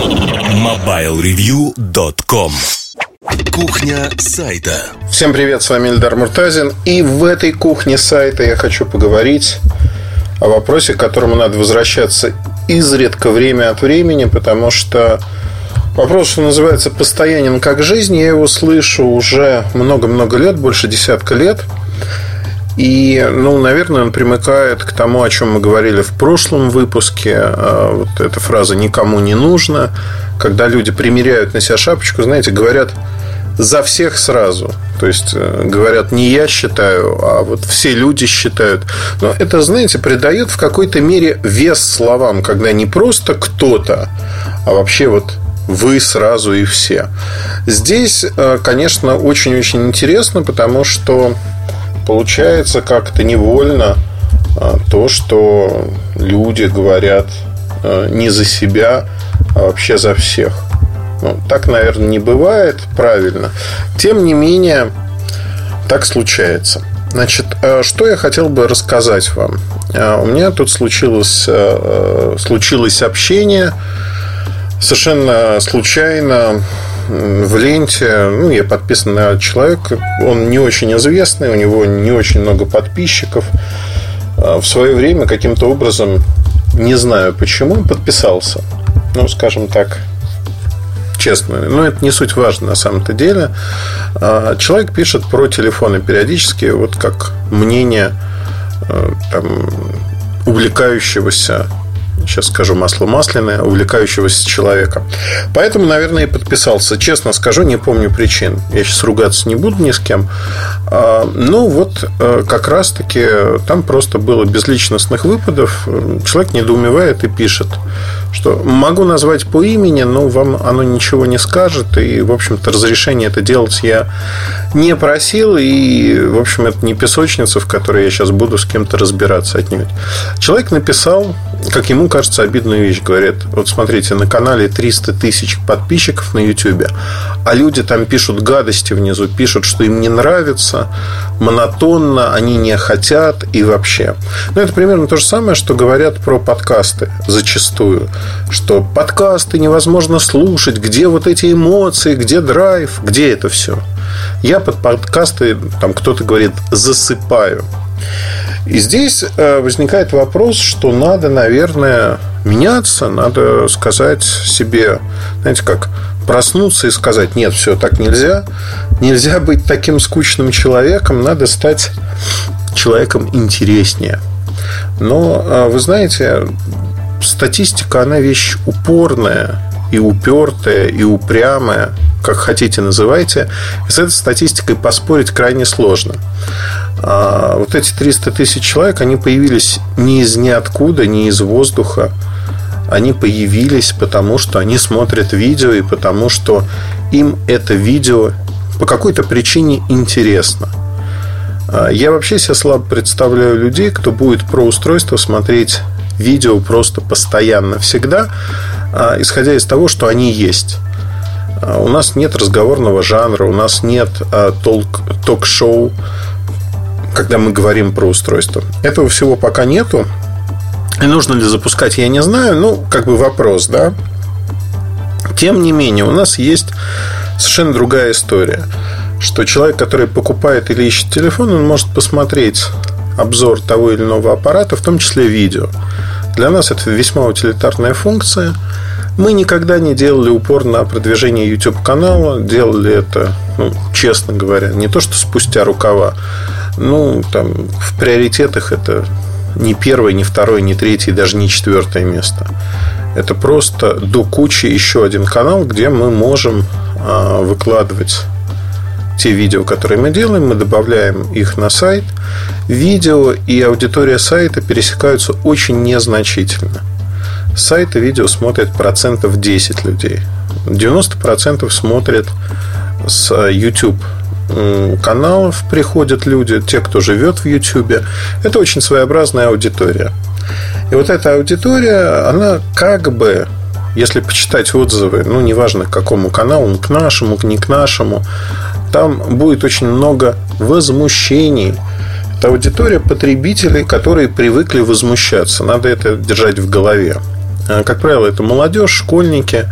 MobileReview.com Кухня сайта. Всем привет, с вами Эльдар Муртазин И в этой кухне сайта я хочу поговорить о вопросе, к которому надо возвращаться изредка время от времени, потому что вопрос, что называется, постоянен как жизнь, я его слышу уже много-много лет, больше десятка лет. И, ну, наверное, он примыкает к тому, о чем мы говорили в прошлом выпуске. А, вот эта фраза «никому не нужно». Когда люди примеряют на себя шапочку, знаете, говорят за всех сразу. То есть э, говорят, не я считаю, а вот все люди считают. Но это, знаете, придает в какой-то мере вес словам, когда не просто кто-то, а вообще вот вы сразу и все. Здесь, э, конечно, очень-очень интересно, потому что получается как-то невольно э, то, что люди говорят не за себя, а вообще за всех. Ну, так, наверное, не бывает правильно. Тем не менее, так случается. Значит, э, что я хотел бы рассказать вам? У меня тут случилось, случилось общение совершенно случайно в ленте. Ну, я подписан на человека. Он не очень известный, у него не очень много подписчиков. В свое время каким-то образом, не знаю почему, подписался. Ну, скажем так, честно. Но это не суть важно на самом-то деле. А, человек пишет про телефоны периодически, вот как мнение э, там, увлекающегося сейчас скажу масло масляное, увлекающегося человека. Поэтому, наверное, и подписался. Честно скажу, не помню причин. Я сейчас ругаться не буду ни с кем. А, ну, вот э, как раз-таки там просто было без личностных выпадов. Человек недоумевает и пишет, что могу назвать по имени, но вам оно ничего не скажет. И, в общем-то, разрешение это делать я не просил. И, в общем, это не песочница, в которой я сейчас буду с кем-то разбираться отнюдь. Человек написал, как ему кажется, обидную вещь. Говорят, вот смотрите, на канале 300 тысяч подписчиков на YouTube, а люди там пишут гадости внизу, пишут, что им не нравится, монотонно, они не хотят и вообще. Ну, это примерно то же самое, что говорят про подкасты зачастую. Что подкасты невозможно слушать, где вот эти эмоции, где драйв, где это все. Я под подкасты, там кто-то говорит, засыпаю. И здесь э, возникает вопрос, что надо, наверное, меняться, надо сказать себе, знаете, как проснуться и сказать, нет, все, так нельзя. Нельзя быть таким скучным человеком, надо стать человеком интереснее. Но, э, вы знаете, статистика, она вещь упорная и упертая, и упрямая, как хотите называйте. С этой статистикой поспорить крайне сложно. А вот эти 300 тысяч человек, они появились не из ниоткуда, не из воздуха. Они появились потому, что они смотрят видео и потому, что им это видео по какой-то причине интересно. А я вообще себе слабо представляю людей, кто будет про устройство смотреть видео просто постоянно, всегда, а, исходя из того, что они есть. А, у нас нет разговорного жанра, у нас нет ток-шоу, когда мы говорим про устройство. Этого всего пока нету. И нужно ли запускать, я не знаю. Ну, как бы вопрос, да. Тем не менее, у нас есть совершенно другая история. Что человек, который покупает или ищет телефон, он может посмотреть обзор того или иного аппарата, в том числе видео. Для нас это весьма утилитарная функция. Мы никогда не делали упор на продвижение YouTube канала, делали это, ну, честно говоря, не то что спустя рукава, ну, там, в приоритетах это не первое, не второе, не третье, даже не четвертое место. Это просто до кучи еще один канал, где мы можем а, выкладывать те видео, которые мы делаем, мы добавляем их на сайт. Видео и аудитория сайта пересекаются очень незначительно. Сайт и видео смотрят процентов 10 людей. 90% смотрят с YouTube каналов приходят люди, те, кто живет в YouTube. Это очень своеобразная аудитория. И вот эта аудитория, она как бы, если почитать отзывы, ну, неважно к какому каналу, к нашему, не к нашему, там будет очень много возмущений. Это аудитория потребителей, которые привыкли возмущаться. Надо это держать в голове. А, как правило, это молодежь, школьники.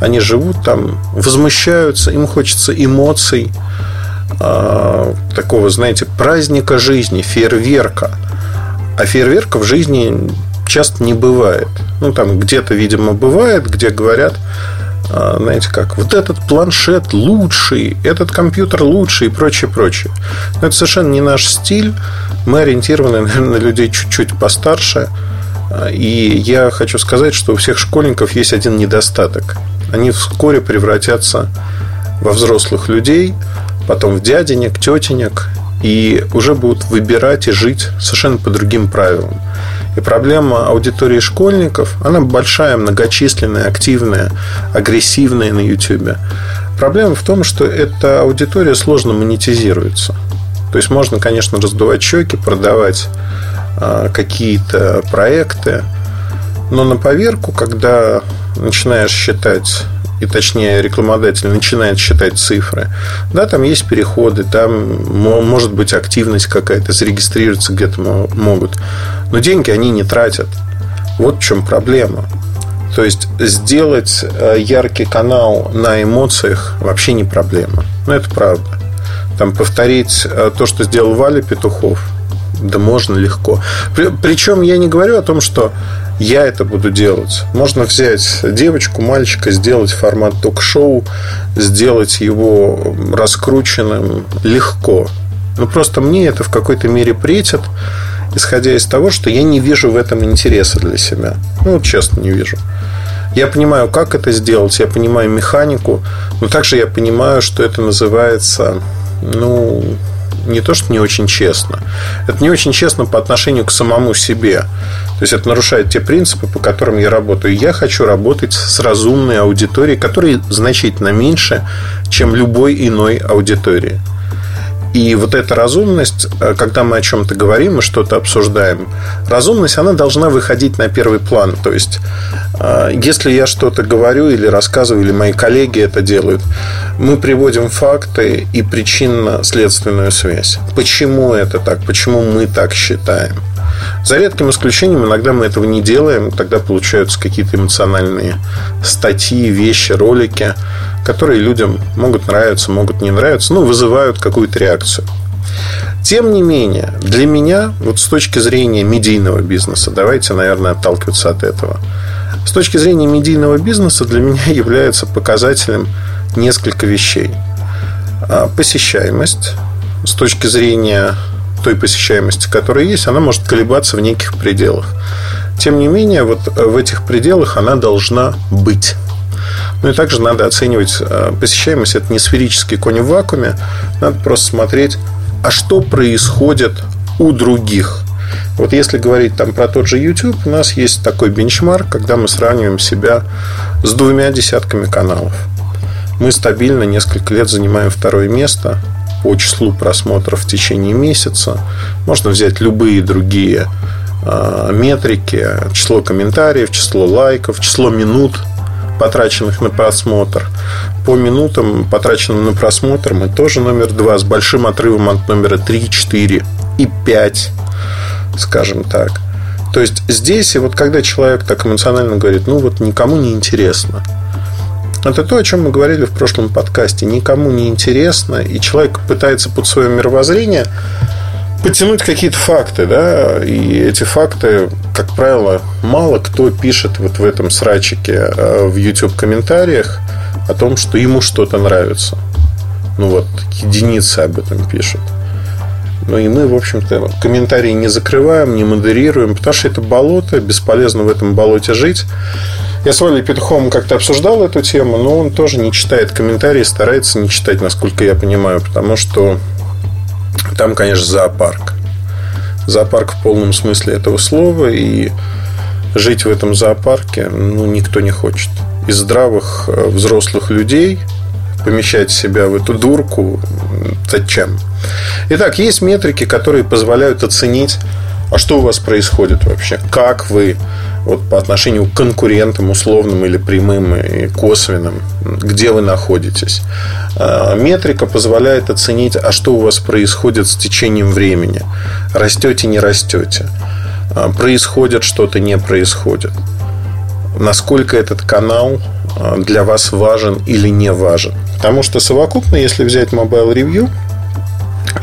Они живут там, возмущаются, им хочется эмоций, а, такого, знаете, праздника жизни, фейерверка. А фейерверка в жизни часто не бывает. Ну, там где-то, видимо, бывает, где говорят, а, знаете как, вот этот планшет лучший, этот компьютер лучший и прочее, прочее. Но это совершенно не наш стиль. Мы ориентированы, наверное, на людей чуть-чуть постарше. И я хочу сказать, что у всех школьников есть один недостаток. Они вскоре превратятся во взрослых людей, потом в дяденек, тетенек, и уже будут выбирать и жить совершенно по другим правилам. И проблема аудитории школьников, она большая, многочисленная, активная, агрессивная на YouTube. Проблема в том, что эта аудитория сложно монетизируется. То есть можно, конечно, раздувать щеки, продавать а, какие-то проекты, но на поверку, когда начинаешь считать и точнее рекламодатель начинает считать цифры, да, там есть переходы, там может быть активность какая-то, зарегистрироваться где-то могут, но деньги они не тратят. Вот в чем проблема. То есть сделать э, яркий канал на эмоциях вообще не проблема. Но это правда. Там повторить э, то, что сделал Валя Петухов, да можно легко. Причем я не говорю о том, что я это буду делать. Можно взять девочку, мальчика, сделать формат ток-шоу, сделать его раскрученным легко. Но просто мне это в какой-то мере претит, исходя из того, что я не вижу в этом интереса для себя. Ну, вот честно, не вижу. Я понимаю, как это сделать, я понимаю механику, но также я понимаю, что это называется, ну, не то, что не очень честно. Это не очень честно по отношению к самому себе. То есть это нарушает те принципы, по которым я работаю. Я хочу работать с разумной аудиторией, которая значительно меньше, чем любой иной аудитории. И вот эта разумность, э, когда мы о чем-то говорим и что-то обсуждаем, разумность, она должна выходить на первый план. То есть, э, если я что-то говорю или рассказываю, или мои коллеги это делают, мы приводим факты и причинно-следственную связь. Почему это так? Почему мы так считаем? За редким исключением, иногда мы этого не делаем, тогда получаются какие-то эмоциональные статьи, вещи, ролики, которые людям могут нравиться, могут не нравиться, ну, вызывают какую-то реакцию. Тем не менее, для меня, вот с точки зрения медийного бизнеса, давайте, наверное, отталкиваться от этого. С точки зрения медийного бизнеса для меня является показателем несколько вещей. А, посещаемость с точки зрения той посещаемости, которая есть, она может колебаться в неких пределах. Тем не менее, вот в этих пределах она должна быть. Ну и также надо оценивать э, посещаемость. Это не сферический конь в вакууме. Надо просто смотреть, а что происходит у других. Вот если говорить там про тот же YouTube, у нас есть такой бенчмарк, когда мы сравниваем себя с двумя десятками каналов. Мы стабильно несколько лет занимаем второе место по числу просмотров в течение месяца. Можно взять любые другие э, метрики, число комментариев, число лайков, число минут, потраченных на просмотр. По минутам, потраченным на просмотр, мы тоже номер два с большим отрывом от номера 3, 4 и 5, скажем так. То есть здесь, и вот когда человек так эмоционально говорит, ну вот никому не интересно – это то, о чем мы говорили в прошлом подкасте. Никому не интересно, и человек пытается под свое мировоззрение подтянуть какие-то факты, да, и эти факты, как правило, мало кто пишет вот в этом срачике э, в YouTube комментариях о том, что ему что-то нравится. Ну вот, единицы об этом пишут. Ну и мы, в общем-то, комментарии не закрываем, не модерируем, потому что это болото, бесполезно в этом болоте жить. Я с Валей Петуховым как-то обсуждал эту тему, но он тоже не читает комментарии, старается не читать, насколько я понимаю, потому что там, конечно, зоопарк. Зоопарк в полном смысле этого слова, и жить в этом зоопарке ну, никто не хочет. Из здравых э, взрослых людей помещать себя в эту дурку зачем? Итак, есть метрики, которые позволяют оценить, а что у вас происходит вообще, как вы вот по отношению к конкурентам, условным или прямым и косвенным, где вы находитесь. А, метрика позволяет оценить, а что у вас происходит с течением времени. Растете, не растете. А, происходит что-то, не происходит. Насколько этот канал а, для вас важен или не важен. Потому что совокупно, если взять Mobile Review,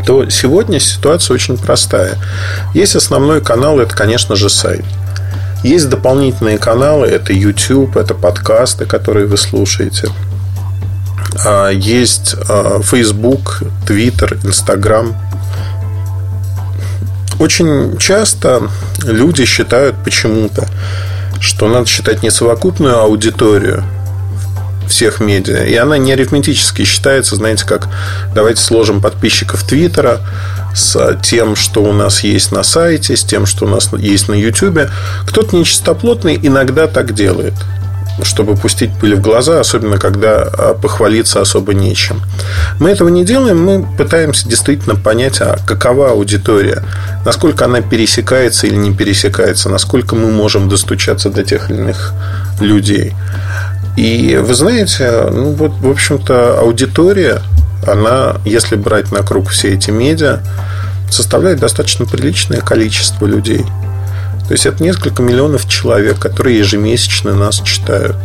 то сегодня ситуация очень простая. Есть основной канал, это, конечно же, сайт. Есть дополнительные каналы, это YouTube, это подкасты, которые вы слушаете. А, есть а, Facebook, Twitter, Instagram. Очень часто люди считают почему-то, что надо считать не совокупную аудиторию всех медиа. И она не арифметически считается, знаете, как давайте сложим подписчиков Твиттера с тем, что у нас есть на сайте, с тем, что у нас есть на Ютубе. Кто-то нечистоплотный иногда так делает чтобы пустить пыль в глаза, особенно когда а, похвалиться особо нечем. Мы этого не делаем, мы пытаемся действительно понять, а какова аудитория, насколько она пересекается или не пересекается, насколько мы можем достучаться до тех или иных людей. И вы знаете, ну вот, в общем-то, аудитория, она, если брать на круг все эти медиа, составляет достаточно приличное количество людей. То есть это несколько миллионов человек, которые ежемесячно нас читают.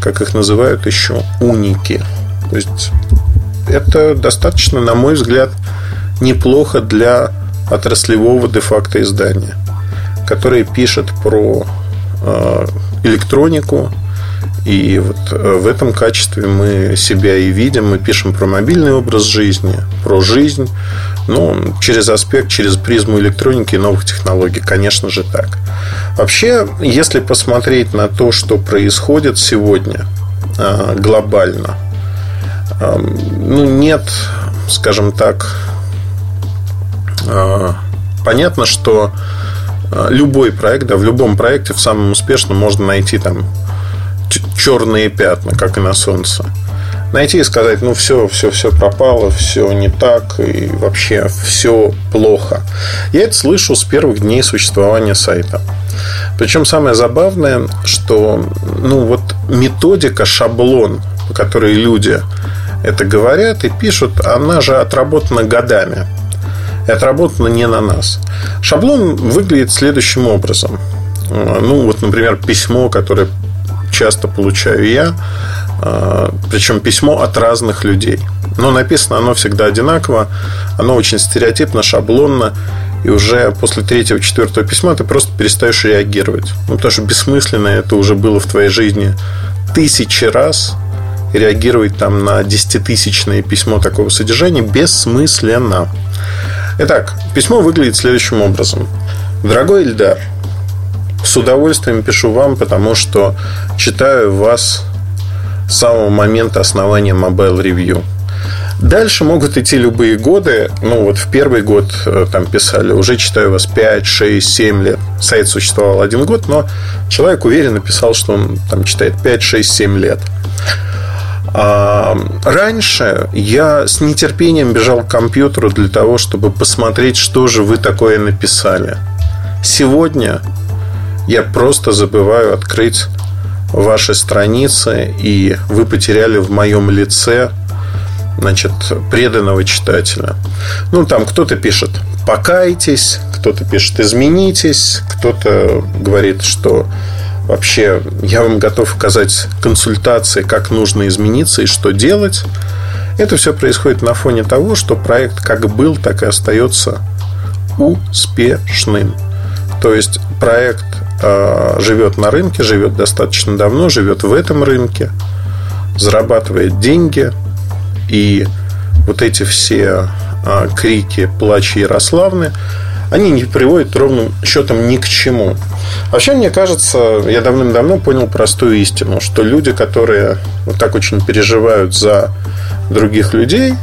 Как их называют еще уники. То есть это достаточно, на мой взгляд, неплохо для отраслевого де-факто издания, которое пишет про э, электронику, и вот э, в этом качестве мы себя и видим. Мы пишем про мобильный образ жизни, про жизнь. Ну, через аспект, через призму электроники и новых технологий, конечно же, так. Вообще, если посмотреть на то, что происходит сегодня э, глобально, эм, ну, нет, скажем так, э, понятно, что любой проект, да, в любом проекте, в самом успешном можно найти там черные пятна, как и на солнце. Найти и сказать, ну все, все, все пропало, все не так и вообще все плохо. Я это слышу с первых дней существования сайта. Причем самое забавное, что ну вот методика, шаблон, по которой люди это говорят и пишут, она же отработана годами. И отработана не на нас. Шаблон выглядит следующим образом. Ну, вот, например, письмо, которое часто получаю я. А, Причем письмо от разных людей. Но написано оно всегда одинаково. Оно очень стереотипно, шаблонно. И уже после третьего, четвертого письма ты просто перестаешь реагировать. Ну, потому что бессмысленно это уже было в твоей жизни тысячи раз. Реагировать там на десятитысячное письмо такого содержания бессмысленно. Итак, письмо выглядит следующим образом. Дорогой Ильдар, с удовольствием пишу вам, потому что читаю вас с самого момента основания Mobile Review. Дальше могут идти любые годы. Ну, вот в первый год э, там писали, уже читаю вас 5, 6, 7 лет. Сайт существовал один год, но человек уверенно писал, что он там читает 5, 6, 7 лет. А раньше я с нетерпением бежал к компьютеру для того, чтобы посмотреть, что же вы такое написали. Сегодня я просто забываю открыть ваши страницы, и вы потеряли в моем лице значит, преданного читателя. Ну, там кто-то пишет «покайтесь», кто-то пишет «изменитесь», кто-то говорит, что вообще я вам готов оказать консультации, как нужно измениться и что делать. Это все происходит на фоне того, что проект как был, так и остается успешным. То есть проект живет на рынке, живет достаточно давно, живет в этом рынке, зарабатывает деньги, и вот эти все э, крики плачи Ярославны, они не приводят ровным счетом ни к чему. Вообще, мне кажется, я давным-давно понял простую истину, что люди, которые вот так очень переживают за других людей,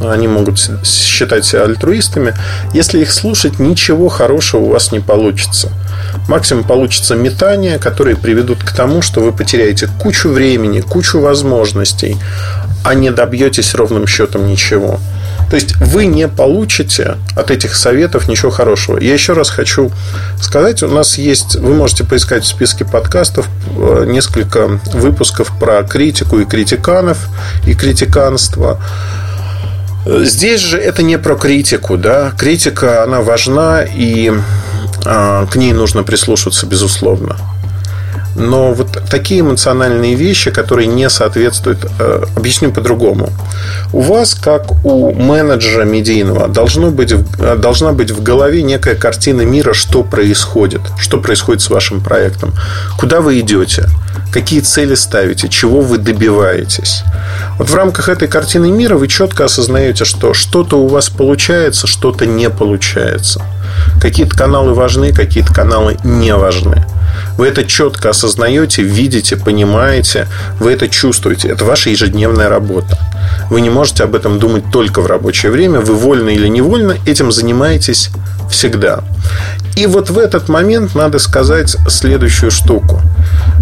они могут считать себя альтруистами. Если их слушать, ничего хорошего у вас не получится. Максимум получится метание, которые приведут к тому, что вы потеряете кучу времени, кучу возможностей, а не добьетесь ровным счетом ничего. То есть вы не получите от этих советов ничего хорошего. Я еще раз хочу сказать, у нас есть, вы можете поискать в списке подкастов э, несколько выпусков про критику и критиканов, и критиканство. Здесь же это не про критику, да. Критика, она важна, и э, к ней нужно прислушиваться, безусловно. Но вот такие эмоциональные вещи, которые не соответствуют, э, объясню по-другому. У вас, как у менеджера медийного, должно быть, э, должна быть в голове некая картина мира, что происходит, что происходит с вашим проектом, куда вы идете, какие цели ставите, чего вы добиваетесь. Вот в рамках этой картины мира вы четко осознаете, что что-то у вас получается, что-то не получается. Какие-то каналы важны, какие-то каналы не важны. Вы это четко осознаете, видите, понимаете, вы это чувствуете. Это ваша ежедневная работа. Вы не можете об этом думать только в рабочее время. Вы вольно или невольно этим занимаетесь всегда. И вот в этот момент надо сказать следующую штуку,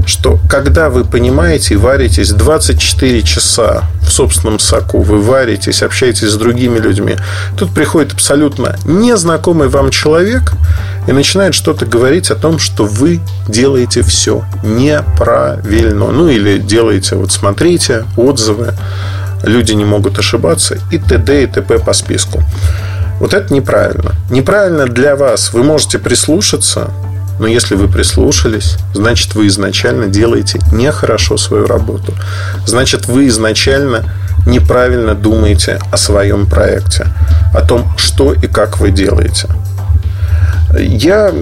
что когда вы понимаете и варитесь 24 часа в собственном соку, вы варитесь, общаетесь с другими людьми, тут приходит абсолютно незнакомый вам человек и начинает что-то говорить о том, что вы делаете все неправильно. Ну или делаете, вот смотрите, отзывы, люди не могут ошибаться и т.д. и т.п. по списку. Вот это неправильно. Неправильно для вас. Вы можете прислушаться, но если вы прислушались, значит, вы изначально делаете нехорошо свою работу. Значит, вы изначально неправильно думаете о своем проекте, о том, что и как вы делаете. Я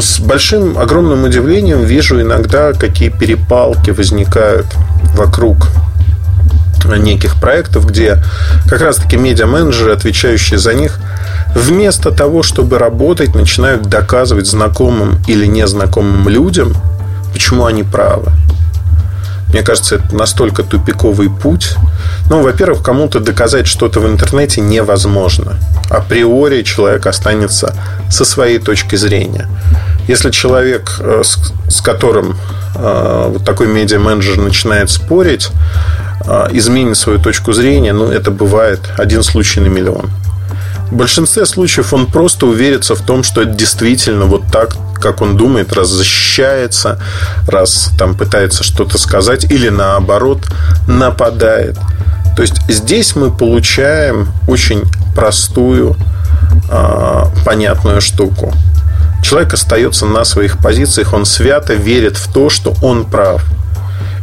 с большим, огромным удивлением вижу иногда, какие перепалки возникают вокруг неких проектов, где как раз-таки медиа-менеджеры, отвечающие за них, вместо того, чтобы работать, начинают доказывать знакомым или незнакомым людям, почему они правы. Мне кажется, это настолько тупиковый путь. Ну, во-первых, кому-то доказать что-то в интернете невозможно. Априори человек останется со своей точки зрения. Если человек, э, с которым э, вот такой медиа-менеджер начинает спорить, э, изменит свою точку зрения, ну, это бывает один случай на миллион. В большинстве случаев он просто уверится в том, что это действительно вот так, как он думает, раз защищается, раз там пытается что-то сказать или наоборот нападает. То есть здесь мы получаем очень простую, э, понятную штуку. Человек остается на своих позициях, он свято верит в то, что он прав –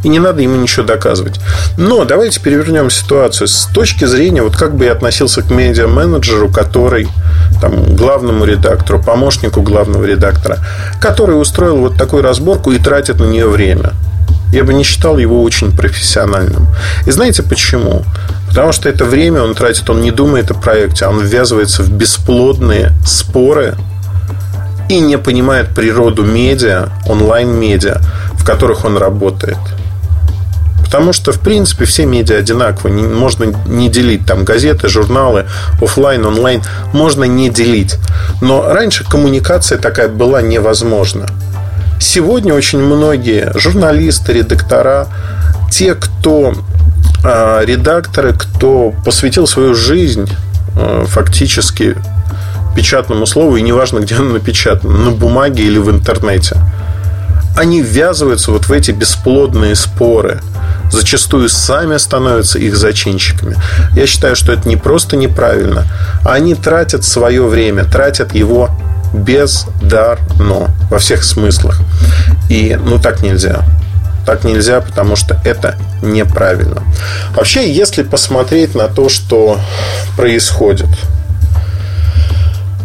и не надо ему ничего доказывать. Но давайте перевернем ситуацию с точки зрения, вот как бы я относился к медиа-менеджеру, который там, главному редактору, помощнику главного редактора, который устроил вот такую разборку и тратит на нее время. Я бы не считал его очень профессиональным. И знаете почему? Потому что это время он тратит, он не думает о проекте, он ввязывается в бесплодные споры и не понимает природу медиа, онлайн-медиа, в которых он работает. Потому что, в принципе, все медиа одинаковы. Можно не делить там газеты, журналы, офлайн, онлайн. Можно не делить. Но раньше коммуникация такая была невозможна. Сегодня очень многие журналисты, редактора, те, кто э, редакторы, кто посвятил свою жизнь э, фактически печатному слову, и неважно, где оно напечатано, на бумаге или в интернете, они ввязываются вот в эти бесплодные споры – зачастую сами становятся их зачинщиками. Я считаю, что это не просто неправильно, они тратят свое время, тратят его бездарно во всех смыслах. И ну так нельзя. Так нельзя, потому что это неправильно. Вообще, если посмотреть на то, что происходит,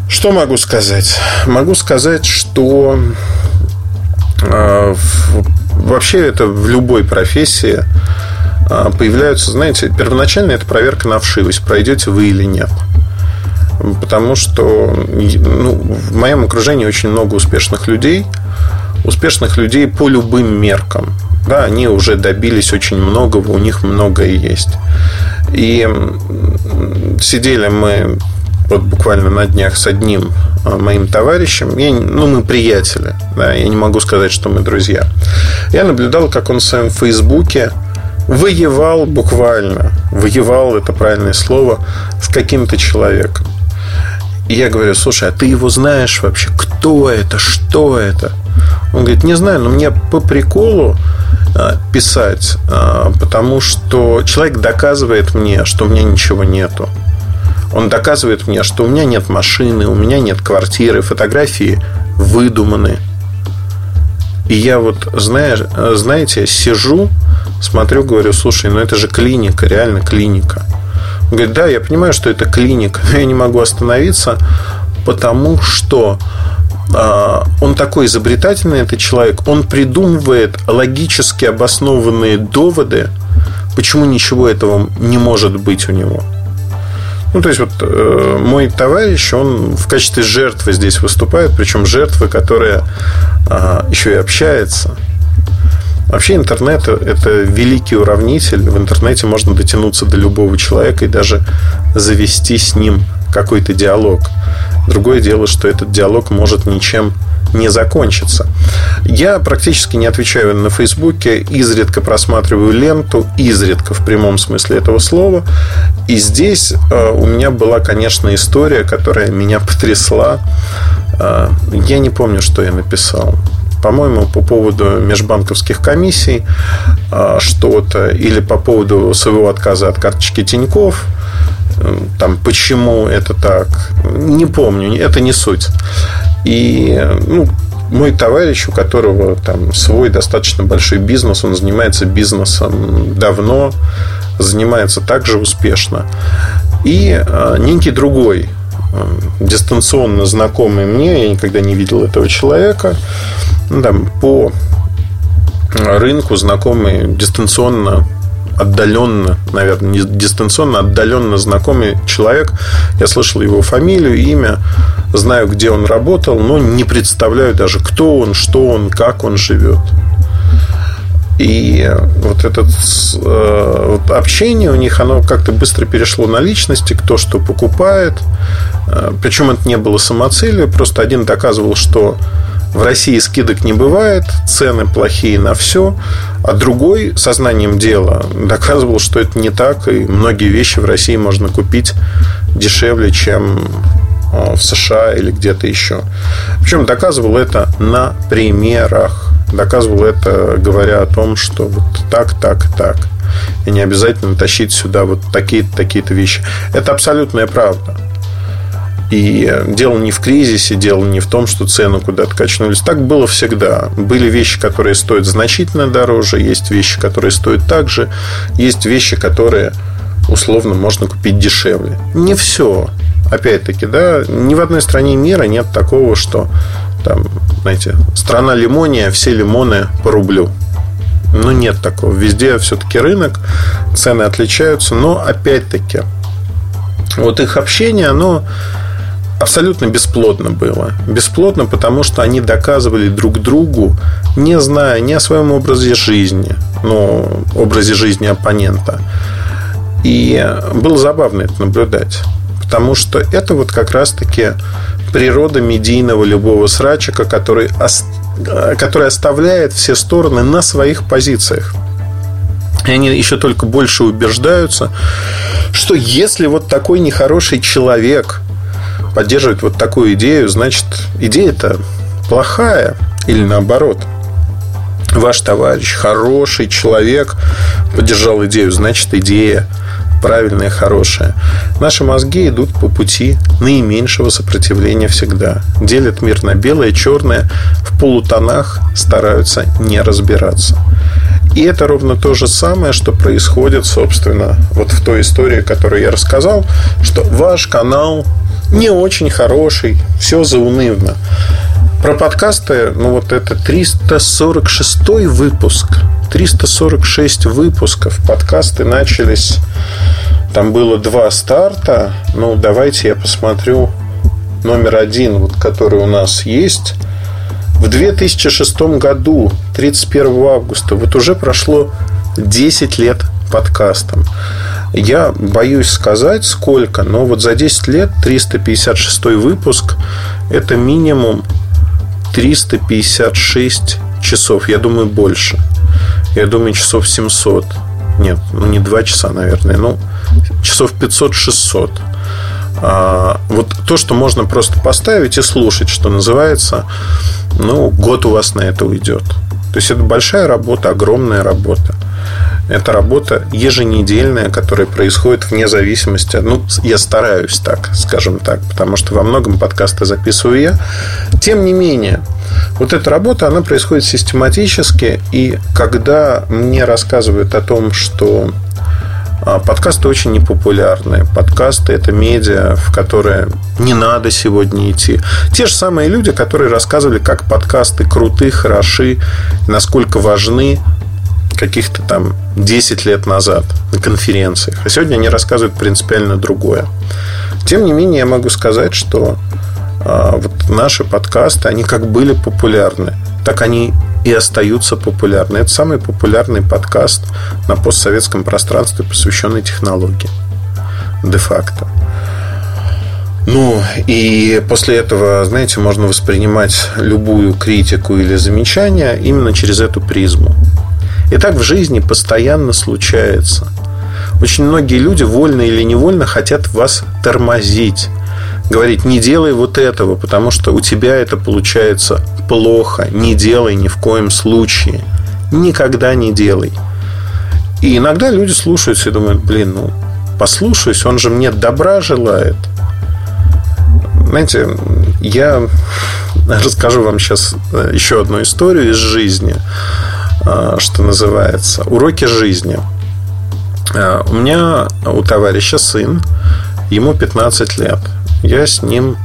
что могу сказать? Могу сказать, что э, вообще это в любой профессии а, появляются, знаете, первоначально это проверка на вшивость, пройдете вы или нет. Потому что ну, в моем окружении очень много успешных людей, успешных людей по любым меркам. Да, они уже добились очень многого, у них многое есть. И сидели мы вот буквально на днях с одним а, моим товарищем. Я, ну, мы приятели. Да, я не могу сказать, что мы друзья. Я наблюдал, как он в своем Фейсбуке воевал буквально. Воевал, это правильное слово, с каким-то человеком. И я говорю, слушай, а ты его знаешь вообще? Кто это? Что это? Он говорит, не знаю, но мне по приколу а, писать, а, потому что человек доказывает мне, что у меня ничего нету. Он доказывает мне, что у меня нет машины, у меня нет квартиры, фотографии выдуманы. И я вот, знаешь, знаете, сижу, смотрю, говорю, слушай, ну это же клиника, реально клиника. Он говорит, да, я понимаю, что это клиника, но я не могу остановиться, потому что а, он такой изобретательный, этот человек, он придумывает логически обоснованные доводы, почему ничего этого не может быть у него. Ну, то есть, вот э, мой товарищ, он в качестве жертвы здесь выступает, причем жертвы, которая э, еще и общается. Вообще интернет – это великий уравнитель. В интернете можно дотянуться до любого человека и даже завести с ним какой-то диалог. Другое дело, что этот диалог может ничем не закончится. Я практически не отвечаю на Фейсбуке, изредка просматриваю ленту, изредка в прямом смысле этого слова. И здесь э, у меня была, конечно, история, которая меня потрясла. Э, я не помню, что я написал по-моему, по поводу межбанковских комиссий э, что-то, или по поводу своего отказа от карточки Тиньков, там, почему это так, не помню, это не суть. И ну, мой товарищ, у которого там свой достаточно большой бизнес, он занимается бизнесом давно, занимается также успешно. И а, некий другой а, дистанционно знакомый мне, я никогда не видел этого человека, ну, там, по рынку знакомый дистанционно отдаленно, наверное, не дистанционно, отдаленно знакомый человек. Я слышал его фамилию, имя, знаю, где он работал, но не представляю даже, кто он, что он, как он живет. И вот это э, общение у них, оно как-то быстро перешло на личности, кто что покупает. Э, причем это не было самоцелью, просто один доказывал, что в России скидок не бывает, цены плохие на все, а другой сознанием дела доказывал, что это не так, и многие вещи в России можно купить дешевле, чем а, в США или где-то еще. Причем доказывал это на примерах. Доказывал это, говоря о том, что вот так, так, так. И не обязательно тащить сюда вот такие-то, такие-то вещи. Это абсолютная правда. И дело не в кризисе, дело не в том, что цены куда-то качнулись. Так было всегда. Были вещи, которые стоят значительно дороже, есть вещи, которые стоят так же, есть вещи, которые условно можно купить дешевле. Не все. Опять-таки, да, ни в одной стране мира нет такого, что там, знаете, страна лимония, все лимоны по рублю. Ну, нет такого. Везде все-таки рынок, цены отличаются, но опять-таки, вот их общение, оно абсолютно бесплодно было. Бесплодно, потому что они доказывали друг другу, не зная ни о своем образе жизни, ну, образе жизни оппонента. И было забавно это наблюдать. Потому что это вот как раз-таки природа медийного любого срачика, который, который оставляет все стороны на своих позициях. И они еще только больше убеждаются, что если вот такой нехороший человек поддерживает вот такую идею, значит, идея-то плохая или наоборот. Ваш товарищ, хороший человек, поддержал идею, значит, идея правильная, хорошая. Наши мозги идут по пути наименьшего сопротивления всегда. Делят мир на белое, и черное, в полутонах стараются не разбираться. И это ровно то же самое, что происходит, собственно, вот в той истории, которую я рассказал, что ваш канал не очень хороший, все заунывно. Про подкасты, ну вот это 346 выпуск. 346 выпусков. Подкасты начались, там было два старта. Ну, давайте я посмотрю номер один, вот, который у нас есть. В 2006 году, 31 августа, вот уже прошло 10 лет подкастам. Я боюсь сказать, сколько, но вот за 10 лет 356 выпуск – это минимум 356 часов. Я думаю, больше. Я думаю, часов 700. Нет, ну не 2 часа, наверное. Ну, часов 500-600. А, вот то, что можно просто поставить и слушать, что называется, ну, год у вас на это уйдет. То есть это большая работа, огромная работа. Это работа еженедельная, которая происходит вне зависимости. Ну, я стараюсь так, скажем так, потому что во многом подкасты записываю я. Тем не менее, вот эта работа, она происходит систематически. И когда мне рассказывают о том, что а, Подкасты очень непопулярны. Подкасты – это медиа, в которые не надо сегодня идти. Те же самые люди, которые рассказывали, как подкасты круты, хороши, насколько важны каких-то там 10 лет назад на конференциях. А сегодня они рассказывают принципиально другое. Тем не менее, я могу сказать, что а, вот наши подкасты, они как были популярны, так они и остаются популярны. Это самый популярный подкаст на постсоветском пространстве, посвященный технологии. Де-факто. Ну, и после этого, знаете, можно воспринимать любую критику или замечание именно через эту призму. И так в жизни постоянно случается. Очень многие люди, вольно или невольно, хотят вас тормозить. Говорить, не делай вот этого, потому что у тебя это получается плохо. Не делай ни в коем случае. Никогда не делай. И иногда люди слушаются и думают, блин, ну, послушаюсь, он же мне добра желает. Знаете, я расскажу вам сейчас э, еще одну историю из жизни. А, что называется, уроки жизни. А, у меня у товарища сын, ему 15 лет. Я с ним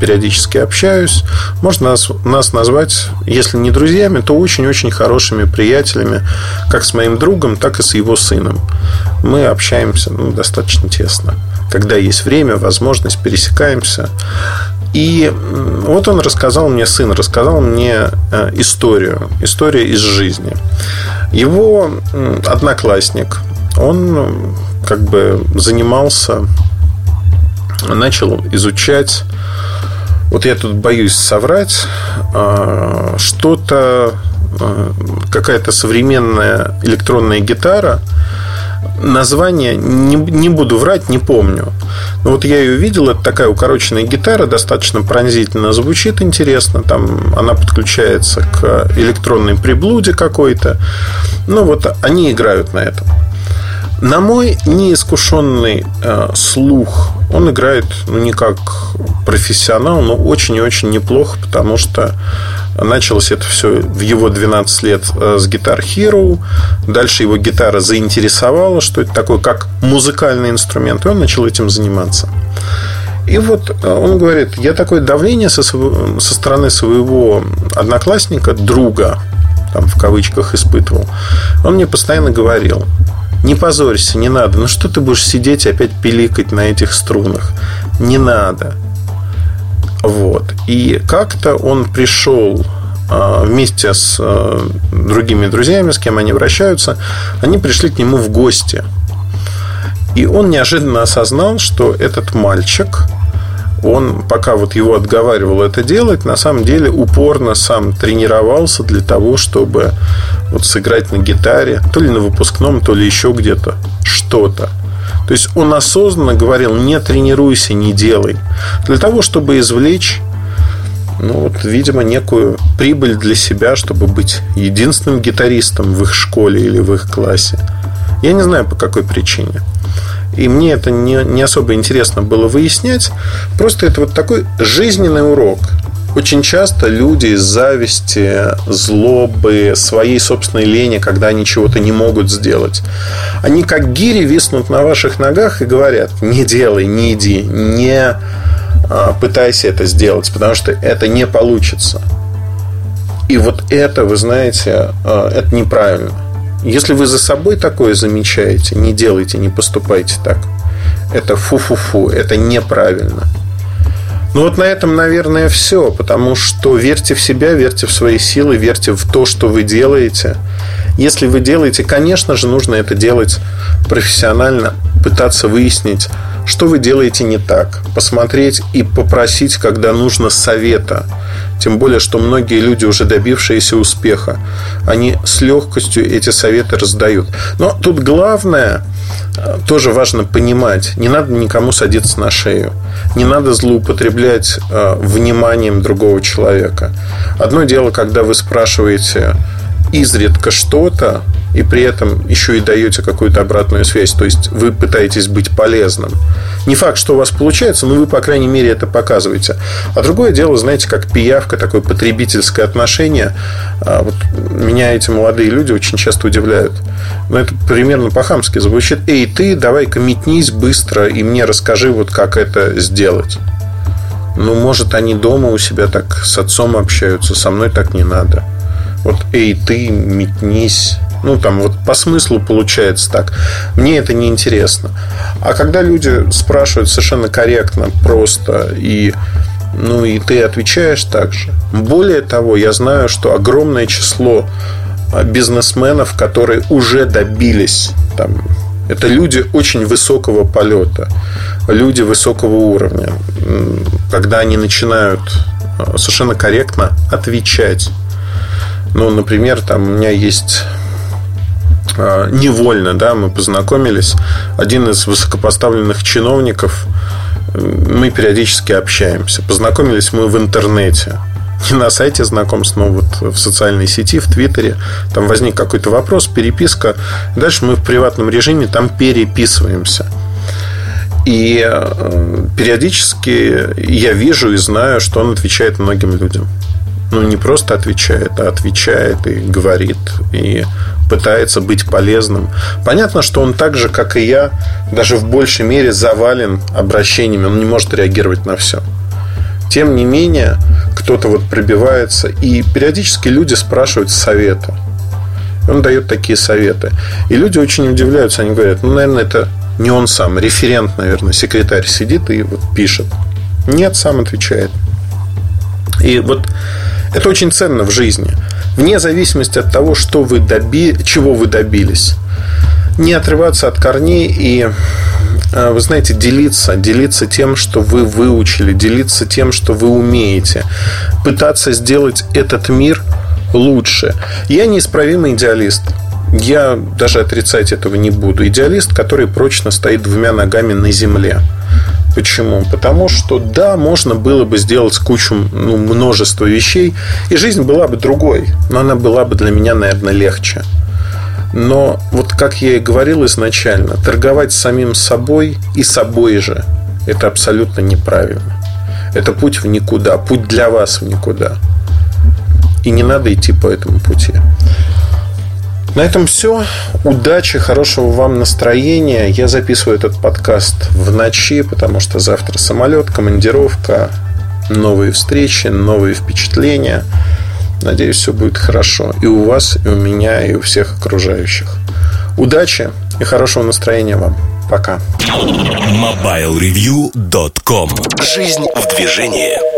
периодически общаюсь. Можно нас, нас назвать, если не друзьями, то очень-очень хорошими приятелями, как с моим другом, так и с его сыном. Мы общаемся ну, достаточно тесно. Когда есть время, возможность, пересекаемся. И вот он рассказал мне, сын рассказал мне э, историю, историю из жизни. Его одноклассник, он как бы занимался, начал изучать, вот я тут боюсь соврать, э, что-то, э, какая-то современная электронная гитара – название не, не буду врать, не помню. Но вот я ее видел, это такая укороченная гитара, достаточно пронзительно звучит интересно. Там она подключается к электронной приблуде какой-то. Ну вот они играют на этом. На мой неискушенный э, слух он играет ну, не как профессионал, но очень и очень неплохо, потому что началось это все в его 12 лет э, с Guitar Hero. Дальше его гитара заинтересовала, что это такое, как музыкальный инструмент, и он начал этим заниматься. И вот э, он говорит, я такое давление со, со стороны своего одноклассника, друга, там в кавычках испытывал. Он мне постоянно говорил, не позорься, не надо. Ну что ты будешь сидеть и опять пиликать на этих струнах? Не надо. Вот. И как-то он пришел а, вместе с а, другими друзьями, с кем они вращаются, они пришли к нему в гости. И он неожиданно осознал, что этот мальчик, он, пока вот его отговаривал это делать, на самом деле упорно сам тренировался для того, чтобы вот сыграть на гитаре, то ли на выпускном, то ли еще где-то что-то. То есть он осознанно говорил, не тренируйся, не делай. Для того, чтобы извлечь ну вот, видимо, некую прибыль для себя, чтобы быть единственным гитаристом в их школе или в их классе. Я не знаю, по какой причине. И мне это не, не особо интересно было выяснять. Просто это вот такой жизненный урок. Очень часто люди из зависти, злобы, своей собственной лени, когда они чего-то не могут сделать, они как гири виснут на ваших ногах и говорят, не делай, не иди, не а, пытайся это сделать, потому что это не получится. И вот это, вы знаете, а, это неправильно. Если вы за собой такое замечаете, не делайте, не поступайте так. Это фу-фу-фу, это неправильно. Ну вот на этом, наверное, все, потому что верьте в себя, верьте в свои силы, верьте в то, что вы делаете. Если вы делаете, конечно же, нужно это делать профессионально, пытаться выяснить, что вы делаете не так, посмотреть и попросить, когда нужно совета. Тем более, что многие люди, уже добившиеся успеха, они с легкостью эти советы раздают. Но тут главное, э, тоже важно понимать, не надо никому садиться на шею. Не надо злоупотреблять э, вниманием другого человека. Одно дело, когда вы спрашиваете изредка что-то, и при этом еще и даете какую-то обратную связь, то есть вы пытаетесь быть полезным. Не факт, что у вас получается, но вы, по крайней мере, это показываете. А другое дело, знаете, как пиявка, такое потребительское отношение. А вот меня эти молодые люди очень часто удивляют. Но это примерно по-хамски звучит. Эй, ты, давай-ка метнись быстро и мне расскажи, вот как это сделать. Ну, может, они дома у себя так с отцом общаются, со мной так не надо. Вот, эй, ты, метнись. Ну, там вот по смыслу получается так. Мне это не интересно. А когда люди спрашивают совершенно корректно, просто и ну и ты отвечаешь так же. Более того, я знаю, что огромное число а, бизнесменов, которые уже добились там, это люди очень высокого полета, люди высокого уровня. Когда они начинают а, совершенно корректно отвечать. Ну, например, там у меня есть а, невольно, да, мы познакомились. Один из высокопоставленных чиновников, мы периодически общаемся. Познакомились мы в интернете. Не на сайте знакомств, но вот в социальной сети, в Твиттере. Там возник какой-то вопрос, переписка. Дальше мы в приватном режиме там переписываемся. И э, периодически я вижу и знаю, что он отвечает многим людям ну, не просто отвечает, а отвечает и говорит, и пытается быть полезным. Понятно, что он так же, как и я, даже в большей мере завален обращениями, он не может реагировать на все. Тем не менее, кто-то вот пробивается, и периодически люди спрашивают совета. Он дает такие советы. И люди очень удивляются, они говорят, ну, наверное, это не он сам, референт, наверное, секретарь сидит и вот пишет. Нет, сам отвечает. И вот это очень ценно в жизни. Вне зависимости от того, что вы доби... чего вы добились. Не отрываться от корней и, э, вы знаете, делиться. Делиться тем, что вы выучили. Делиться тем, что вы умеете. Пытаться сделать этот мир лучше. Я неисправимый идеалист. Я даже отрицать этого не буду. Идеалист, который прочно стоит двумя ногами на земле. Почему? Потому что, да, можно было бы сделать кучу, ну, множество вещей, и жизнь была бы другой, но она была бы для меня, наверное, легче. Но вот как я и говорил изначально, торговать самим собой и собой же – это абсолютно неправильно. Это путь в никуда, путь для вас в никуда. И не надо идти по этому пути. На этом все. Удачи, хорошего вам настроения. Я записываю этот подкаст в ночи, потому что завтра самолет, командировка, новые встречи, новые впечатления. Надеюсь, все будет хорошо. И у вас, и у меня, и у всех окружающих. Удачи и хорошего настроения вам. Пока. MobileReview.com Жизнь в движении.